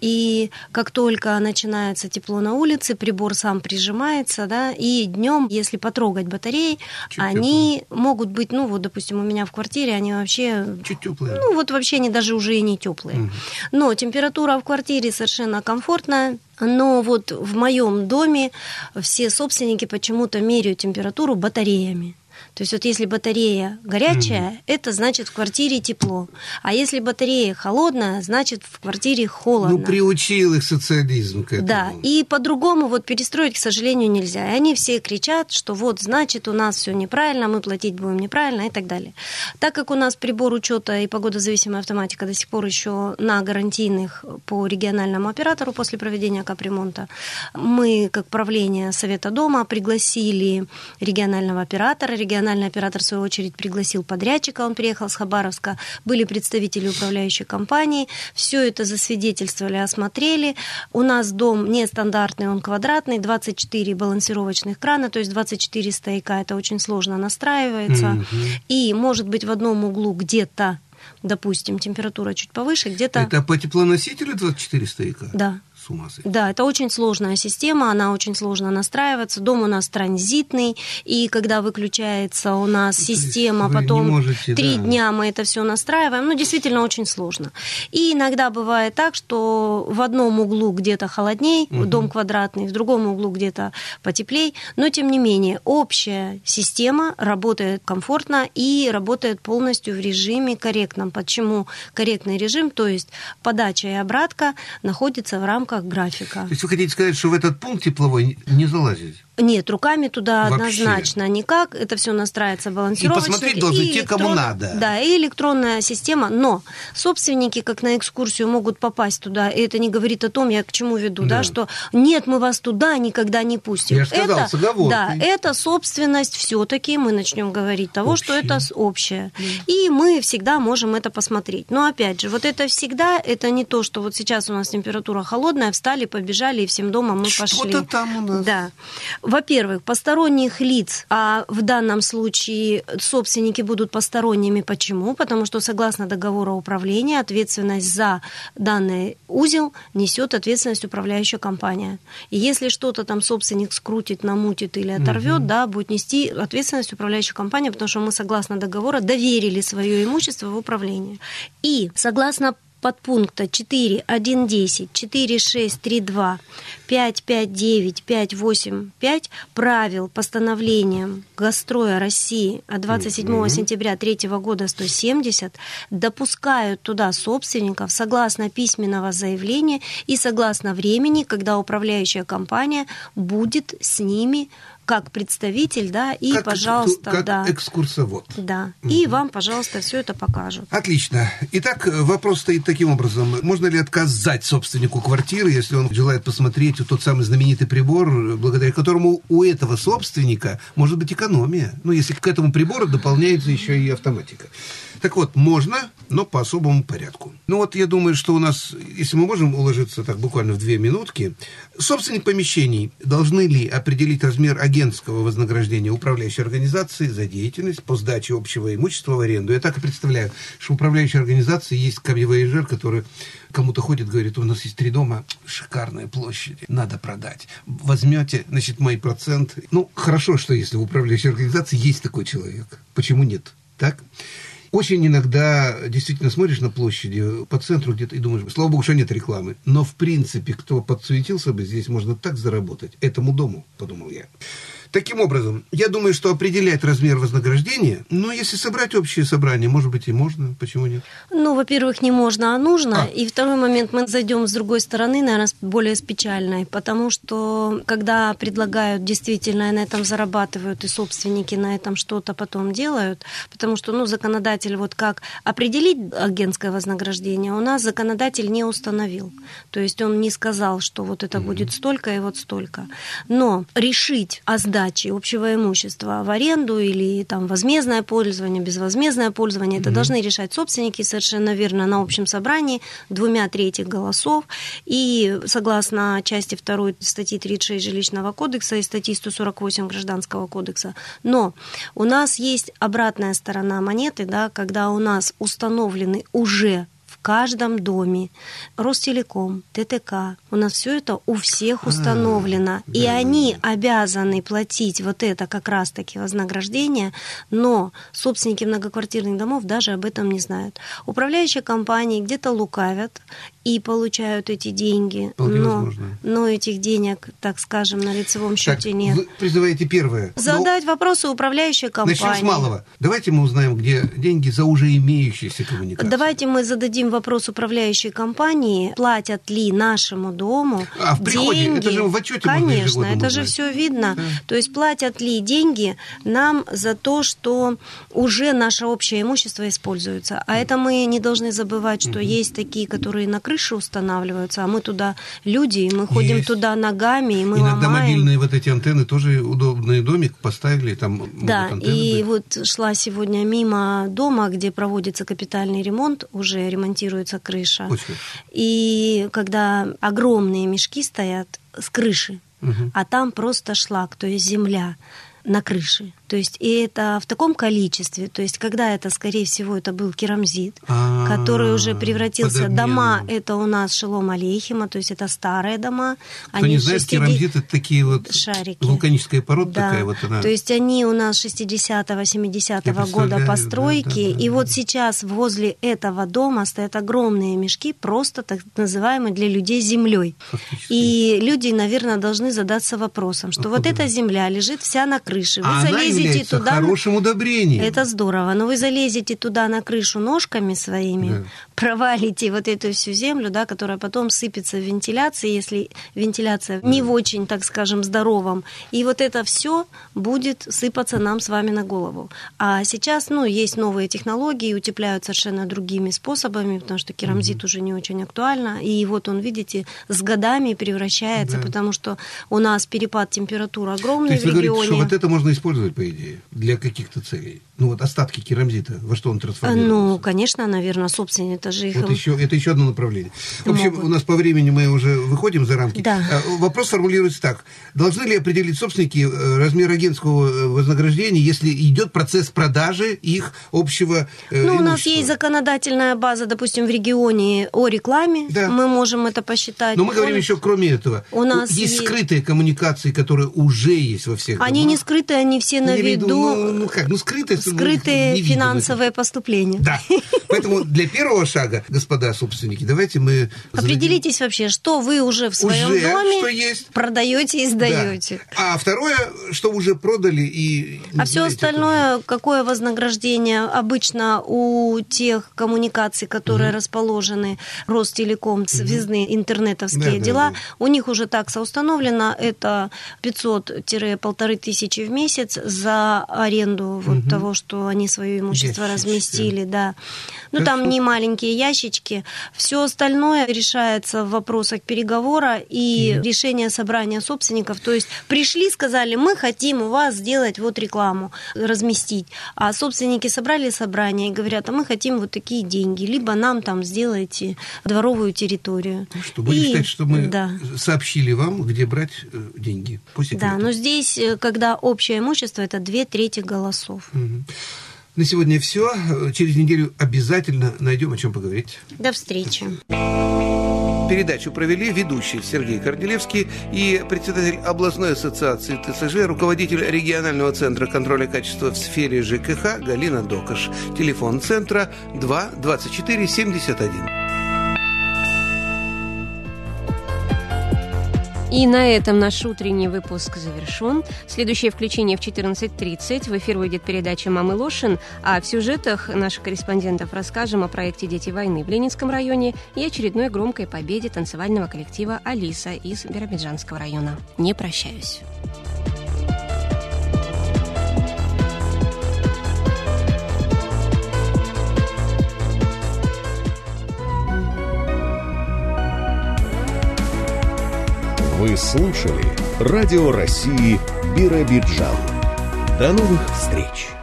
И как только начинается тепло на улице, прибор сам прижимается, да, и днем, если потрогать батареи, они могут быть, ну вот, допустим, у меня в квартире, они вообще... Чуть теплые. Ну вот вообще они даже уже и не теплые. Но температура в квартире совершенно комфортная. Но вот в моем доме все собственники почему-то меряют температуру батареями. То есть вот если батарея горячая, Мгм. это значит в квартире тепло. А если батарея холодная, значит в квартире холодно. Ну, приучил их социализм к этому. Да, и по-другому вот перестроить, к сожалению, нельзя. И они все кричат, что вот, значит, у нас все неправильно, мы платить будем неправильно и так далее. Так как у нас прибор учета и погодозависимая автоматика до сих пор еще на гарантийных по региональному оператору после проведения капремонта, мы, как правление Совета дома, пригласили регионального оператора. Региональный оператор, в свою очередь, пригласил подрядчика, он приехал с Хабаровска. Были представители управляющей компании. Все это засвидетельствовали, осмотрели. У нас дом нестандартный, он квадратный, 24 балансировочных крана, то есть 24 стояка, это очень сложно настраивается. Мгм. И может быть в одном углу где-то, допустим, температура чуть повыше, где-то... Это по теплоносителю 24 стояка? Да. С ума сойти. Да, это очень сложная система, она очень сложно настраивается. Дом у нас транзитный, и когда выключается у нас система, потом можете, три да. дня мы это все настраиваем, ну, действительно очень сложно. И иногда бывает так, что в одном углу где-то холодней, Мгм. дом квадратный, в другом углу где-то потеплей, но тем не менее общая система работает комфортно и работает полностью в режиме корректном. Почему корректный режим? То есть подача и обратка находится в рамках графика. То есть вы хотите сказать, что в этот пункт тепловой не залазить? Нет, руками туда Вообще. однозначно никак. Это все настраивается балансировочно. И посмотреть должны те, кому надо. Да, и электронная система. Но собственники, как на экскурсию, могут попасть туда. И это не говорит о том, я к чему веду, да, Да. что нет, мы вас туда никогда не пустим. Я же сказал, это, с. Да, это собственность все-таки, мы начнем говорить того, что это общее. И мы всегда можем это посмотреть. Но опять же, вот это всегда, это не то, что вот сейчас у нас температура холодная, встали, побежали, и всем дома мы пошли. Что-то там у нас. Да. Во-первых, посторонних лиц, а в данном случае собственники будут посторонними. Почему? Потому что согласно договору управления ответственность за данный узел несет ответственность управляющая компания. И если что-то там собственник скрутит, намутит или оторвет, Мгм. да, будет нести ответственность управляющая компания, потому что мы согласно договора доверили свое имущество в управление. И согласно подпункта 4.1.10, 4.6.3.2, 5.5.9, 5.8.5 правил постановлением Гастроя России от 27 mm-hmm. сентября 3 года 170 допускают туда собственников согласно письменного заявления и согласно времени, когда управляющая компания будет с ними как представитель, да, и, как, пожалуйста, как да. экскурсовод. Да. Угу. И вам, пожалуйста, все это покажут. Отлично. Итак, вопрос стоит таким образом. Можно ли отказать собственнику квартиры, если он желает посмотреть тот самый знаменитый прибор, благодаря которому у этого собственника может быть экономия? Ну, если к этому прибору дополняется еще и автоматика. Так вот, можно, но по особому порядку. Ну вот я думаю, что у нас, если мы можем уложиться так буквально в две минутки, собственник помещений должны ли определить размер агентского вознаграждения управляющей организации за деятельность по сдаче общего имущества в аренду? Я так и представляю, что управляющей организации есть камевояжер, который кому-то ходит, говорит, у нас есть три дома, шикарные площади, надо продать. Возьмете, значит, мой процент. Ну, хорошо, что если в управляющей организации есть такой человек. Почему нет? Так? Очень иногда действительно смотришь на площади по центру где-то и думаешь, слава богу, что нет рекламы. Но в принципе, кто подсуетился бы, здесь можно так заработать. Этому дому, подумал я. Таким образом, я думаю, что определять размер вознаграждения, ну, если собрать общее собрание, может быть, и можно, почему нет? Ну, во-первых, не можно, а нужно. А. И второй момент, мы зайдем с другой стороны, наверное, более с печальной, потому что, когда предлагают, действительно, на этом зарабатывают, и собственники на этом что-то потом делают, потому что, ну, законодатель, вот как определить агентское вознаграждение, у нас законодатель не установил. То есть он не сказал, что вот это mm-hmm. будет столько и вот столько. Но решить о сдачи общего имущества в аренду или там возмездное пользование, безвозмездное пользование, это mm-hmm. должны решать собственники совершенно верно на общем собрании двумя третьих голосов. И согласно части 2 статьи 36 Жилищного кодекса и статьи 148 Гражданского кодекса. Но у нас есть обратная сторона монеты, да, когда у нас установлены уже каждом доме. Ростелеком, ТТК. У нас все это у всех а, установлено. А, и да, они да. обязаны платить вот это как раз-таки вознаграждение, но собственники многоквартирных домов даже об этом не знают. Управляющие компании где-то лукавят и получают эти деньги, но, но этих денег, так скажем, на лицевом счете так, нет. Вы призываете первое. Задать но... вопросы управляющей компании. Начнем с малого. Давайте мы узнаем, где деньги за уже имеющиеся коммуникации. Давайте мы зададим вопрос управляющей компании, платят ли нашему дому а, в приходе, деньги. Это же в отчете Конечно, это же все видно. Да. То есть платят ли деньги нам за то, что уже наше общее имущество используется. А это мы не должны забывать, что угу. есть такие, которые на крыше устанавливаются, а мы туда люди, и мы ходим есть. туда ногами, и мы Иногда ломаем. мобильные вот эти антенны тоже удобный домик поставили, там Да, и быть. вот шла сегодня мимо дома, где проводится капитальный ремонт, уже ремонтируется крыша. Очень. И когда огромные мешки стоят с крыши, угу. а там просто шлак, то есть земля на крыше. То есть и это в таком количестве, то есть когда это, скорее всего, это был керамзит, А-а-а, который уже превратился, дома это у нас Шелом Алейхима, то есть это старые дома. Кто они не знает, 60... керамзит это такие вот шарики. вулканическая порода да. такая вот она. То есть они у нас 60-го, 70-го года постройки, да, да, да, и вот сейчас возле этого дома стоят огромные мешки, просто так называемые для людей землей. И люди, наверное, должны задаться вопросом, что Откуда? вот эта земля лежит вся на крыше. Вы а залезете залезете туда... хорошим удобрением. Это здорово. Но вы залезете туда на крышу ножками своими, да. провалите вот эту всю землю, да, которая потом сыпется в вентиляции, если вентиляция да. не в очень, так скажем, здоровом. И вот это все будет сыпаться нам с вами на голову. А сейчас, ну, есть новые технологии, утепляют совершенно другими способами, потому что керамзит угу. уже не очень актуально. И вот он, видите, с годами превращается, да. потому что у нас перепад температуры огромный То есть в регионе. Вы говорите, что вот это можно использовать, по идее, для каких-то целей? Ну вот остатки керамзита, во что он трансформируется? Ну, конечно, наверное, собственно, это же их... Вот еще, это еще одно направление. В общем, Могут. у нас по времени мы уже выходим за рамки. Да. А, вопрос формулируется так. Должны ли определить собственники э, размер агентского э, вознаграждения, если идет процесс продажи их общего э, Ну, у нас есть законодательная база, допустим, в регионе о рекламе. Да. Мы можем это посчитать. Но мы говорим еще, кроме этого, у нас есть, есть скрытые коммуникации, которые уже есть во всех Они домах. не скрытые, они все на виду. Ну, ну как, ну скрытые скрытые финансовые поступления. Да. Поэтому для первого шага, господа собственники, давайте мы... Определитесь вообще, что вы уже в своем уже, доме есть. продаете и сдаете. Да. А второе, что уже продали и... А все остальное, какое вознаграждение обычно у тех коммуникаций, которые угу. расположены, Ростелеком, связные угу. интернетовские да, дела, да, да. у них уже такса установлена, это 500-полторы тысячи в месяц за аренду вот угу. того, что они свое имущество Ящички. разместили, да. Ну, там не маленькие ящички. Все остальное решается в вопросах переговора и угу. решения собрания собственников. То есть пришли, сказали, мы хотим у вас сделать вот рекламу, разместить. А собственники собрали собрание и говорят, а мы хотим вот такие деньги. Либо нам там сделайте дворовую территорию. Ну что, будем и... считать, что мы да. сообщили вам, где брать э, деньги секрету. Да, но здесь, э, когда общее имущество, это две трети голосов. Угу. На сегодня все. Через неделю обязательно найдем о чем поговорить. До встречи. Передачу провели ведущий Сергей Корделевский и председатель областной ассоциации ТСЖ, руководитель регионального центра контроля качества в сфере ЖКХ Галина Докаш. Телефон центра 2 24 71. И на этом наш утренний выпуск завершен. Следующее включение в 14.30. В эфир выйдет передача «Мамы Лошин», а в сюжетах наших корреспондентов расскажем о проекте «Дети войны» в Ленинском районе и очередной громкой победе танцевального коллектива «Алиса» из Биробиджанского района. Не прощаюсь. Вы слушали Радио России Биробиджан. До новых встреч!